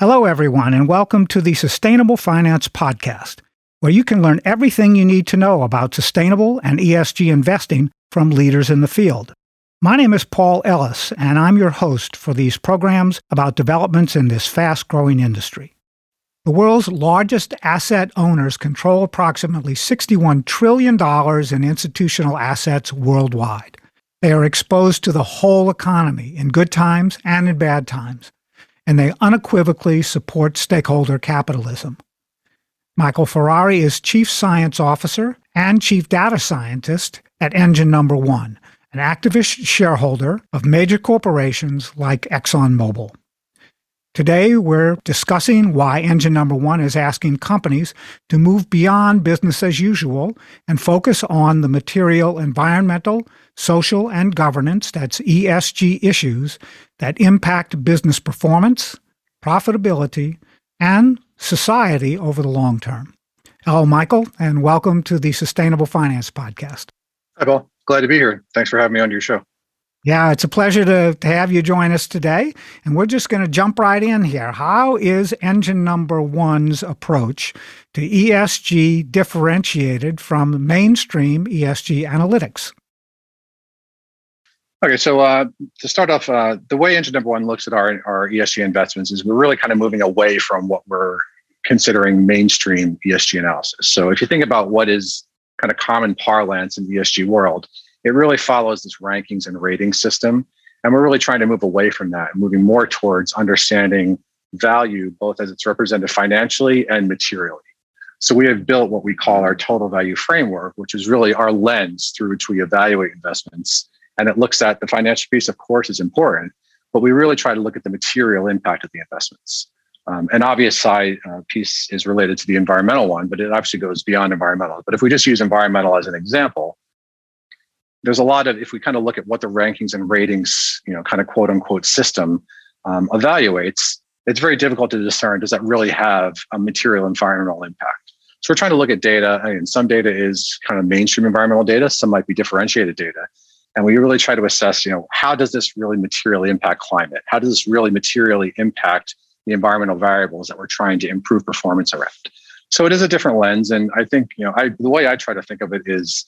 Hello, everyone, and welcome to the Sustainable Finance Podcast, where you can learn everything you need to know about sustainable and ESG investing from leaders in the field. My name is Paul Ellis, and I'm your host for these programs about developments in this fast growing industry. The world's largest asset owners control approximately $61 trillion in institutional assets worldwide. They are exposed to the whole economy in good times and in bad times and they unequivocally support stakeholder capitalism. Michael Ferrari is Chief Science Officer and Chief Data Scientist at Engine Number One, an activist shareholder of major corporations like ExxonMobil. Today, we're discussing why Engine Number One is asking companies to move beyond business as usual and focus on the material, environmental, social, and governance that's ESG issues that impact business performance, profitability, and society over the long term. Hello, Michael, and welcome to the Sustainable Finance Podcast. Hi, Paul. Glad to be here. Thanks for having me on your show. Yeah, it's a pleasure to, to have you join us today. And we're just going to jump right in here. How is engine number one's approach to ESG differentiated from mainstream ESG analytics? Okay, so uh, to start off, uh, the way engine number one looks at our, our ESG investments is we're really kind of moving away from what we're considering mainstream ESG analysis. So if you think about what is kind of common parlance in the ESG world, it really follows this rankings and rating system. And we're really trying to move away from that, and moving more towards understanding value, both as it's represented financially and materially. So we have built what we call our total value framework, which is really our lens through which we evaluate investments and it looks at the financial piece, of course, is important, but we really try to look at the material impact of the investments. Um, an obvious side uh, piece is related to the environmental one, but it actually goes beyond environmental. But if we just use environmental as an example, there's a lot of if we kind of look at what the rankings and ratings, you know, kind of quote unquote system um, evaluates, it's very difficult to discern does that really have a material environmental impact. So we're trying to look at data. I mean, some data is kind of mainstream environmental data, some might be differentiated data and we really try to assess you know how does this really materially impact climate how does this really materially impact the environmental variables that we're trying to improve performance around so it is a different lens and i think you know I, the way i try to think of it is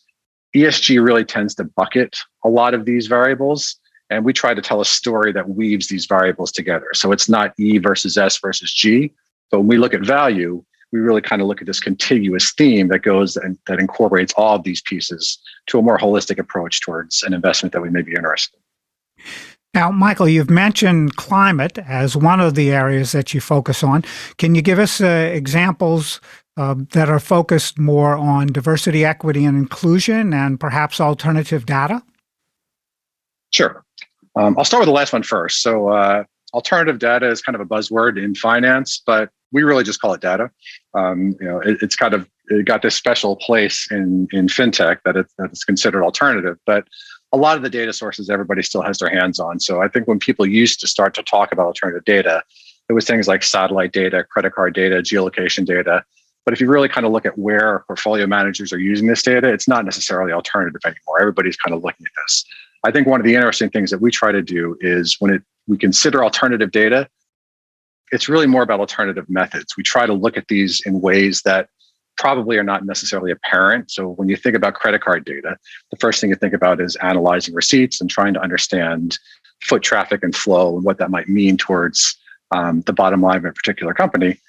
esg really tends to bucket a lot of these variables and we try to tell a story that weaves these variables together so it's not e versus s versus g but when we look at value we really kind of look at this contiguous theme that goes and that incorporates all of these pieces to a more holistic approach towards an investment that we may be interested in. Now, Michael, you've mentioned climate as one of the areas that you focus on. Can you give us uh, examples uh, that are focused more on diversity, equity, and inclusion and perhaps alternative data? Sure. Um, I'll start with the last one first. So, uh, alternative data is kind of a buzzword in finance, but we really just call it data. Um, you know, it, it's kind of it got this special place in in fintech that, that it's considered alternative, but a lot of the data sources everybody still has their hands on. So I think when people used to start to talk about alternative data, it was things like satellite data, credit card data, geolocation data. But if you really kind of look at where portfolio managers are using this data, it's not necessarily alternative anymore. Everybody's kind of looking at this. I think one of the interesting things that we try to do is when it we consider alternative data, it's really more about alternative methods. We try to look at these in ways that probably are not necessarily apparent. So when you think about credit card data, the first thing you think about is analyzing receipts and trying to understand foot traffic and flow and what that might mean towards um, the bottom line of a particular company.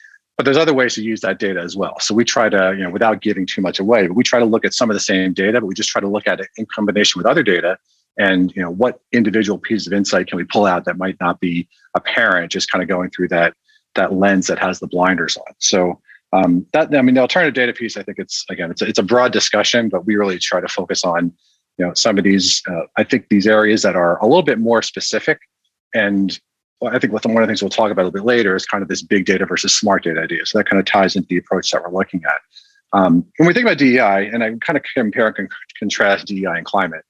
But there's other ways to use that data as well. So we try to, you know, without giving too much away, but we try to look at some of the same data, but we just try to look at it in combination with other data and you know what individual pieces of insight can we pull out that might not be apparent just kind of going through that that lens that has the blinders on so um, that i mean the alternative data piece i think it's again it's a, it's a broad discussion but we really try to focus on you know some of these uh, i think these areas that are a little bit more specific and I think one of the things we'll talk about a little bit later is kind of this big data versus smart data idea. So that kind of ties into the approach that we're looking at. Um, when we think about DEI, and I kind of compare and contrast DEI and climate,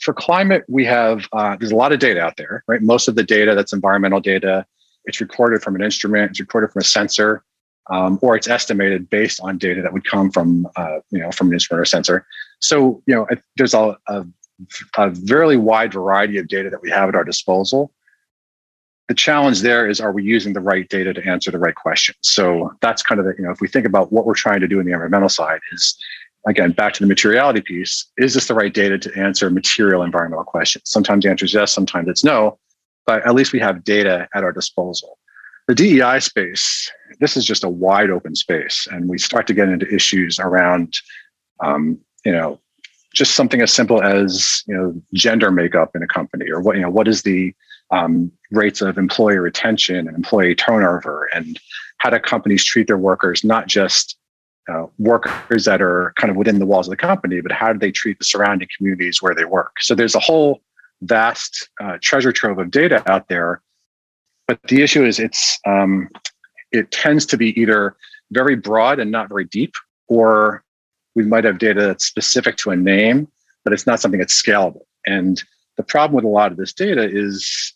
for climate, we have uh, there's a lot of data out there, right? Most of the data that's environmental data, it's recorded from an instrument, it's recorded from a sensor, um, or it's estimated based on data that would come from uh, you know from an instrument or sensor. So you know there's a, a, a very wide variety of data that we have at our disposal. the challenge there is are we using the right data to answer the right questions? So that's kind of the, you know, if we think about what we're trying to do in the environmental side is again, back to the materiality piece, is this the right data to answer material environmental questions? Sometimes the answer is yes, sometimes it's no, but at least we have data at our disposal. The DEI space, this is just a wide open space, and we start to get into issues around, um, you know, just something as simple as you know gender makeup in a company, or what you know, what is the um, rates of employee retention and employee turnover, and how do companies treat their workers, not just uh, workers that are kind of within the walls of the company, but how do they treat the surrounding communities where they work? So there's a whole vast uh, treasure trove of data out there. But the issue is it's um, it tends to be either very broad and not very deep, or we might have data that's specific to a name, but it's not something that's scalable. And the problem with a lot of this data is,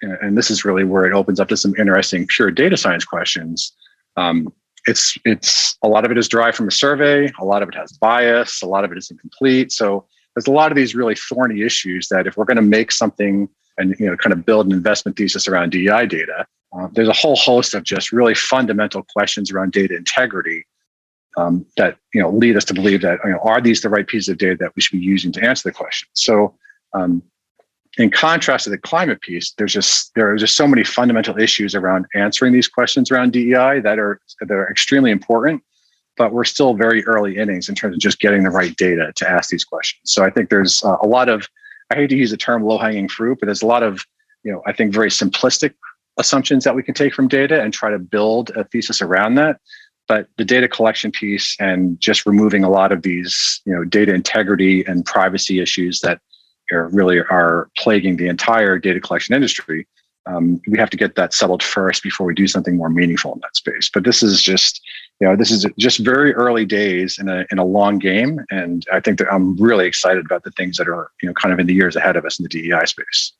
and this is really where it opens up to some interesting pure data science questions. Um, it's it's a lot of it is derived from a survey, a lot of it has bias, a lot of it is incomplete. So there's a lot of these really thorny issues that if we're going to make something and you know kind of build an investment thesis around DEI data, uh, there's a whole host of just really fundamental questions around data integrity um, that you know lead us to believe that you know are these the right pieces of data that we should be using to answer the question. So um, in contrast to the climate piece, there's just there are just so many fundamental issues around answering these questions around DEI that are that are extremely important, but we're still very early innings in terms of just getting the right data to ask these questions. So I think there's uh, a lot of I hate to use the term low hanging fruit, but there's a lot of you know I think very simplistic assumptions that we can take from data and try to build a thesis around that. But the data collection piece and just removing a lot of these you know data integrity and privacy issues that are really are plaguing the entire data collection industry. Um, we have to get that settled first before we do something more meaningful in that space. But this is just, you know, this is just very early days in a in a long game, and I think that I'm really excited about the things that are, you know, kind of in the years ahead of us in the DEI space.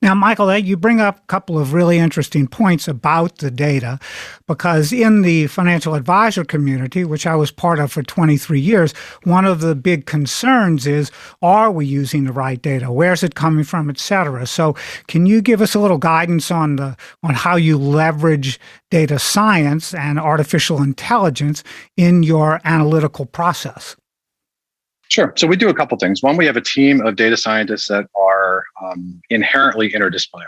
Now, Michael, you bring up a couple of really interesting points about the data because in the financial advisor community, which I was part of for 23 years, one of the big concerns is are we using the right data? Where's it coming from, et cetera? So, can you give us a little guidance on the on how you leverage data science and artificial intelligence in your analytical process? Sure. So we do a couple things. One, we have a team of data scientists that are um, inherently interdisciplinary.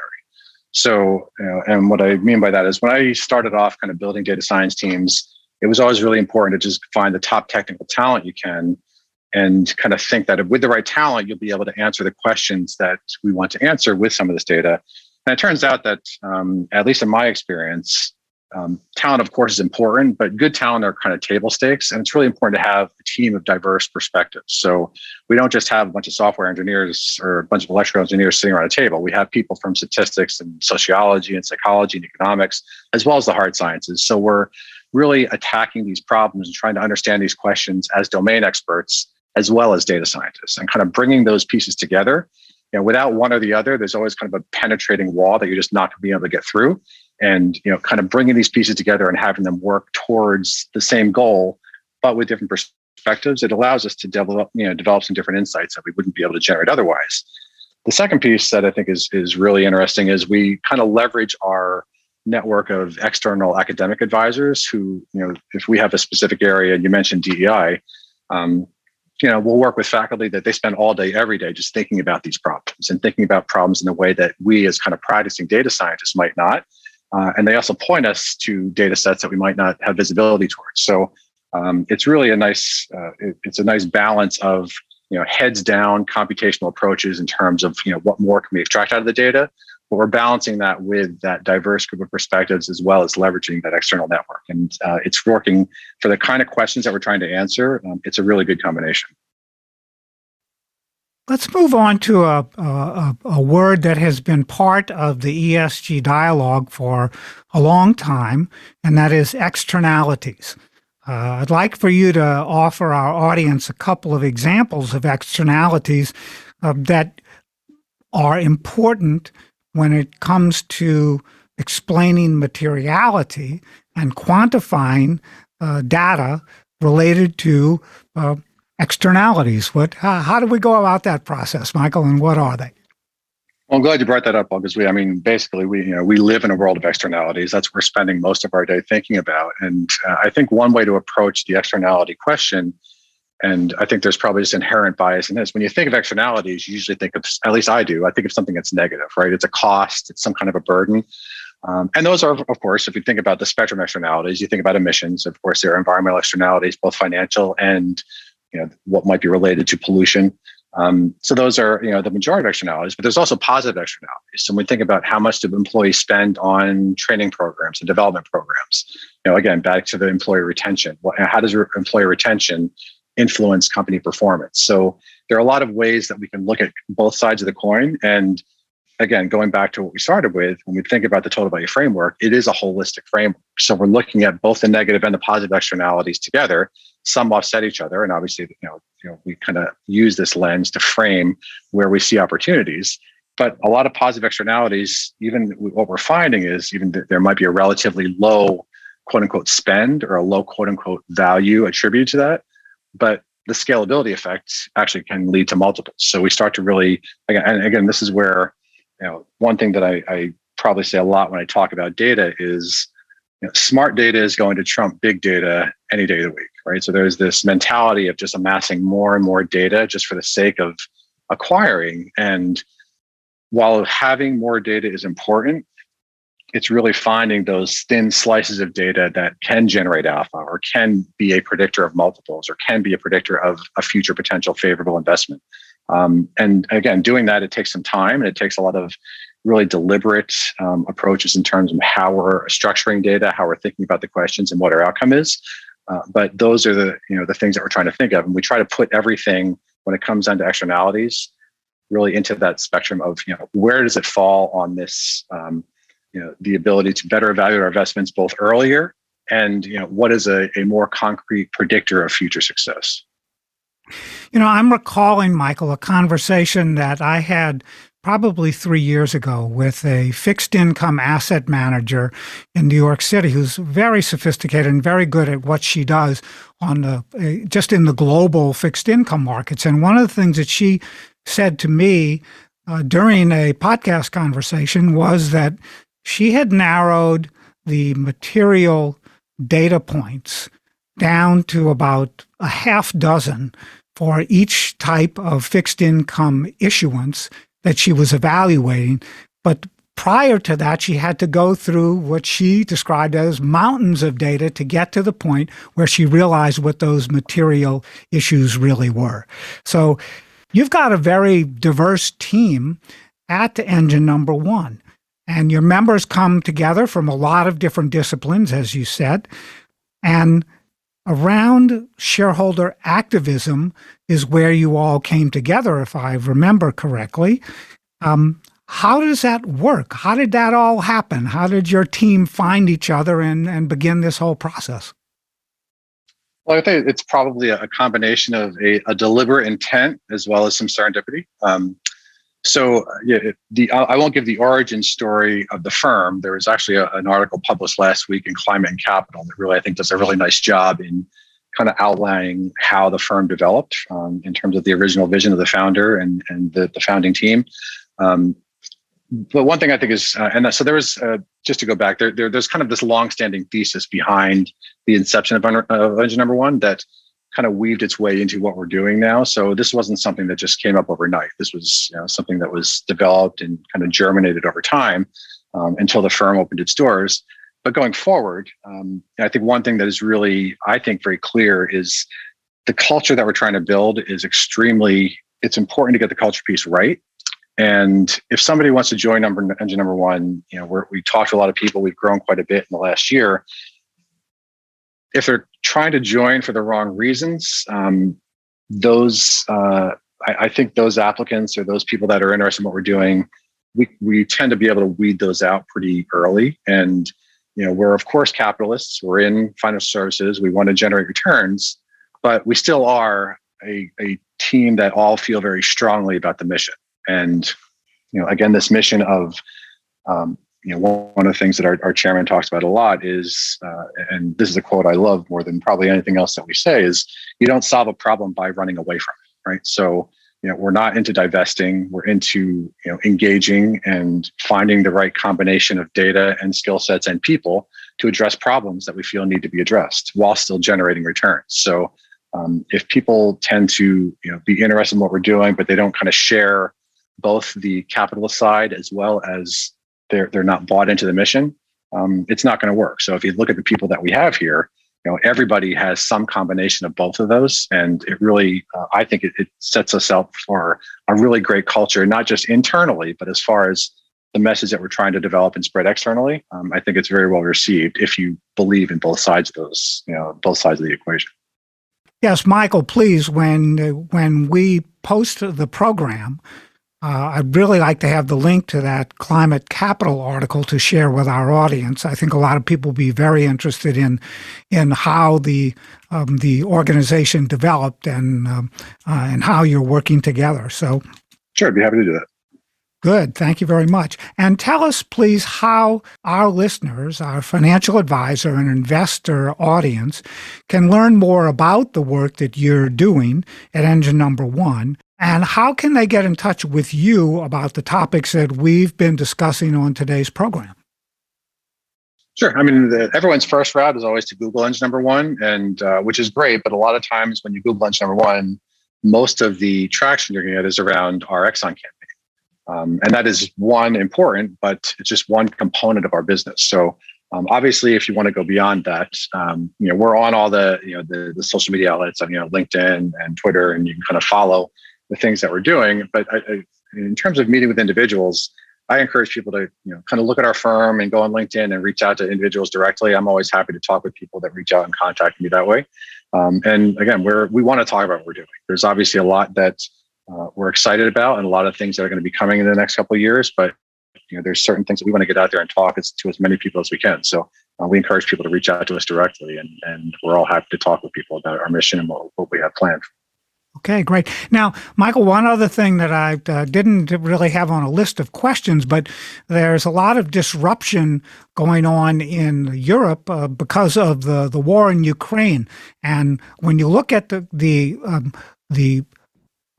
So, you know, and what I mean by that is when I started off kind of building data science teams, it was always really important to just find the top technical talent you can and kind of think that with the right talent, you'll be able to answer the questions that we want to answer with some of this data. And it turns out that, um, at least in my experience, um, talent, of course, is important, but good talent are kind of table stakes. And it's really important to have a team of diverse perspectives. So we don't just have a bunch of software engineers or a bunch of electrical engineers sitting around a table. We have people from statistics and sociology and psychology and economics, as well as the hard sciences. So we're really attacking these problems and trying to understand these questions as domain experts, as well as data scientists, and kind of bringing those pieces together. You know, without one or the other, there's always kind of a penetrating wall that you're just not going to be able to get through. And you know kind of bringing these pieces together and having them work towards the same goal but with different perspectives it allows us to develop you know develop some different insights that we wouldn't be able to generate otherwise. The second piece that i think is is really interesting is we kind of leverage our network of external academic advisors who you know if we have a specific area you mentioned dei um, you know we'll work with faculty that they spend all day every day just thinking about these problems and thinking about problems in a way that we as kind of practicing data scientists might not uh, and they also point us to data sets that we might not have visibility towards. So um, it's really a nice uh, it, it's a nice balance of you know heads down computational approaches in terms of you know what more can we extract out of the data, but we're balancing that with that diverse group of perspectives as well as leveraging that external network. And uh, it's working for the kind of questions that we're trying to answer. Um, it's a really good combination. Let's move on to a, a, a, word that has been part of the ESG dialogue for a long time, and that is externalities. Uh, I'd like for you to offer our audience a couple of examples of externalities uh, that are important when it comes to explaining materiality and quantifying uh, data related to uh, externalities. What? How, how do we go about that process, Michael? And what are they? Well, I'm glad you brought that up, because we, I mean, basically, we, you know, we live in a world of externalities. That's what we're spending most of our day thinking about. And uh, I think one way to approach the externality question, and I think there's probably this inherent bias in this. When you think of externalities, you usually think of, at least I do, I think of something that's negative, right? It's a cost, it's some kind of a burden. Um, and those are, of course, if you think about the spectrum externalities, you think about emissions. Of course, there are environmental externalities, both financial and you know what might be related to pollution. Um, so those are you know the majority of externalities, but there's also positive externalities. So when we think about how much do employees spend on training programs and development programs, you know, again back to the employee retention. How does employee retention influence company performance? So there are a lot of ways that we can look at both sides of the coin. And again, going back to what we started with, when we think about the total value framework, it is a holistic framework. So we're looking at both the negative and the positive externalities together some offset each other and obviously you know, you know we kind of use this lens to frame where we see opportunities but a lot of positive externalities even what we're finding is even that there might be a relatively low quote unquote spend or a low quote unquote value attributed to that but the scalability effect actually can lead to multiples so we start to really again and again this is where you know one thing that I, I probably say a lot when i talk about data is you know, smart data is going to trump big data any day of the week, right? So there's this mentality of just amassing more and more data just for the sake of acquiring. And while having more data is important, it's really finding those thin slices of data that can generate alpha or can be a predictor of multiples or can be a predictor of a future potential favorable investment. Um, and again, doing that, it takes some time and it takes a lot of really deliberate um, approaches in terms of how we're structuring data, how we're thinking about the questions, and what our outcome is. Uh, but those are the you know the things that we're trying to think of, and we try to put everything when it comes down to externalities really into that spectrum of you know where does it fall on this um, you know the ability to better evaluate our investments both earlier and you know what is a, a more concrete predictor of future success you know i'm recalling michael a conversation that i had probably three years ago with a fixed income asset manager in New York City who's very sophisticated and very good at what she does on the just in the global fixed income markets. And one of the things that she said to me uh, during a podcast conversation was that she had narrowed the material data points down to about a half dozen for each type of fixed income issuance that she was evaluating. But prior to that, she had to go through what she described as mountains of data to get to the point where she realized what those material issues really were. So you've got a very diverse team at engine number one. And your members come together from a lot of different disciplines, as you said. And around shareholder activism is where you all came together, if I remember correctly. Um, how does that work? How did that all happen? How did your team find each other and, and begin this whole process? Well, I think it's probably a combination of a, a deliberate intent as well as some serendipity. Um, so uh, yeah, the I won't give the origin story of the firm. There was actually a, an article published last week in Climate and Capital that really I think does a really nice job in kind of outlining how the firm developed um, in terms of the original vision of the founder and and the, the founding team. Um, but one thing I think is, uh, and so there was uh, just to go back there, there, there's kind of this long-standing thesis behind the inception of, of Engine Number One that kind of weaved its way into what we're doing now. So this wasn't something that just came up overnight. This was you know, something that was developed and kind of germinated over time um, until the firm opened its doors. But going forward, um, I think one thing that is really, I think, very clear is the culture that we're trying to build is extremely. It's important to get the culture piece right. And if somebody wants to join number engine number one, you know, we talked to a lot of people. We've grown quite a bit in the last year. If they're trying to join for the wrong reasons, um, those uh, I, I, think those applicants or those people that are interested in what we're doing, we we tend to be able to weed those out pretty early. And you know, we're of course capitalists. We're in financial services. We want to generate returns, but we still are a, a team that all feel very strongly about the mission. And you know, again, this mission of um, you know, one of the things that our, our chairman talks about a lot is, uh, and this is a quote I love more than probably anything else that we say, is you don't solve a problem by running away from it, right? So, you know, we're not into divesting. We're into you know engaging and finding the right combination of data and skill sets and people to address problems that we feel need to be addressed while still generating returns. So um, if people tend to you know be interested in what we're doing, but they don't kind of share both the capitalist side as well as they're they're not bought into the mission, um, it's not going to work. So if you look at the people that we have here, you know everybody has some combination of both of those and it really uh, i think it, it, sets us up for a really great culture not just internally but as far as the message that we're trying to develop and spread externally um, i think it's very well received if you believe in both sides of those you know both sides of the equation yes michael please when when we post the program uh, I'd really like to have the link to that climate capital article to share with our audience. I think a lot of people will be very interested in in how the um, the organization developed and um, uh, and how you're working together. So, sure, I'd be happy to do that. Good. Thank you very much. And tell us, please, how our listeners, our financial advisor and investor audience, can learn more about the work that you're doing at Engine Number One and how can they get in touch with you about the topics that we've been discussing on today's program? Sure. I mean, the, everyone's first route is always to Google Engine Number One, and uh, which is great. But a lot of times when you Google Engine Number One, most of the traction you're going to get is around our Exxon campaign, um, and that is one important, but it's just one component of our business. So um, obviously, if you want to go beyond that, um, you know, we're on all the you know the, the social media outlets, you know, LinkedIn and Twitter, and you can kind of follow the things that we're doing. But I, I, in terms of meeting with individuals, I encourage people to you know kind of look at our firm and go on LinkedIn and reach out to individuals directly. I'm always happy to talk with people that reach out and contact me that way. Um, and again, we're we want to talk about what we're doing. There's obviously a lot that uh, we're excited about, and a lot of things that are going to be coming in the next couple of years. But you know, there's certain things that we want to get out there and talk to as many people as we can. So uh, we encourage people to reach out to us directly, and and we're all happy to talk with people about our mission and what, what we have planned. Okay, great. Now, Michael, one other thing that I uh, didn't really have on a list of questions, but there's a lot of disruption going on in Europe uh, because of the, the war in Ukraine. And when you look at the the um, the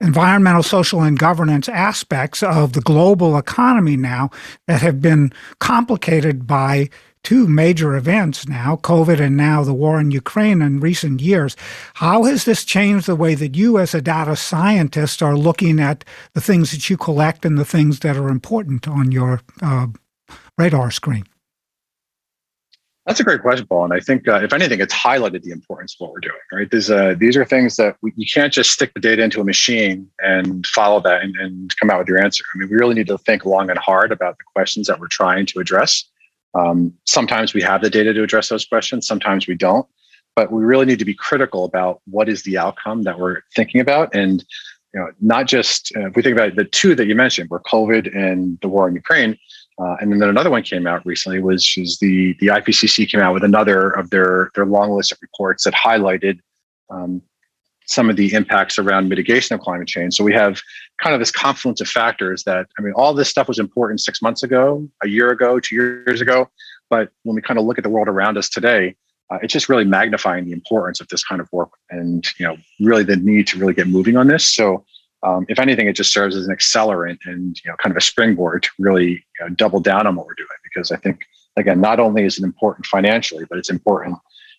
environmental, social, and governance aspects of the global economy now that have been complicated by two major events now, COVID and now the war in Ukraine in recent years. How has this changed the way that you, as a data scientist, are looking at the things that you collect and the things that are important on your uh, radar screen? That's a great question, Paul. And I think, uh, if anything, it's highlighted the importance of what we're doing. Right? These uh, these are things that we, you can't just stick the data into a machine and follow that and, and come out with your answer. I mean, we really need to think long and hard about the questions that we're trying to address. Um, sometimes we have the data to address those questions, sometimes we don't. But we really need to be critical about what is the outcome that we're thinking about. And you know, not just uh, if we think about the two that you mentioned, were COVID and the war in Ukraine. Uh, and then another one came out recently, which is the the IPCC came out with another of their their long list of reports that highlighted um, some of the impacts around mitigation of climate change. So we have kind of this confluence of factors that, I mean, all this stuff was important six months ago, a year ago, two years ago. But when we kind of look at the world around us today, uh, it's just really magnifying the importance of this kind of work and, you know, really the need to really get moving on this. So um, if anything, it just serves as an accelerant and, you know, kind of a springboard to really you know, double down on what we're doing. Because I think, again, not only is it important financially, but it's important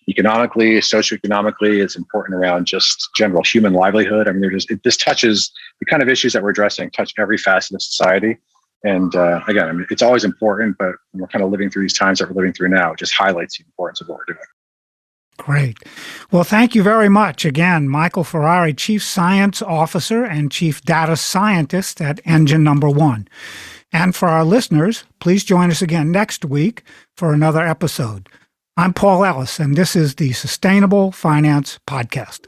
economically, socioeconomically. It's important around just general human livelihood. I mean, just, it, this touches the kind of issues that we're addressing, touch every facet of society. And uh, again, I mean, it's always important, but we're kind of living through these times that we're living through now, it just highlights the importance of what we're doing. Great. Well, thank you very much. Again, Michael Ferrari, Chief Science Officer and Chief Data Scientist at Engine Number One. And for our listeners, please join us again next week for another episode. I'm Paul Ellis, and this is the Sustainable Finance Podcast.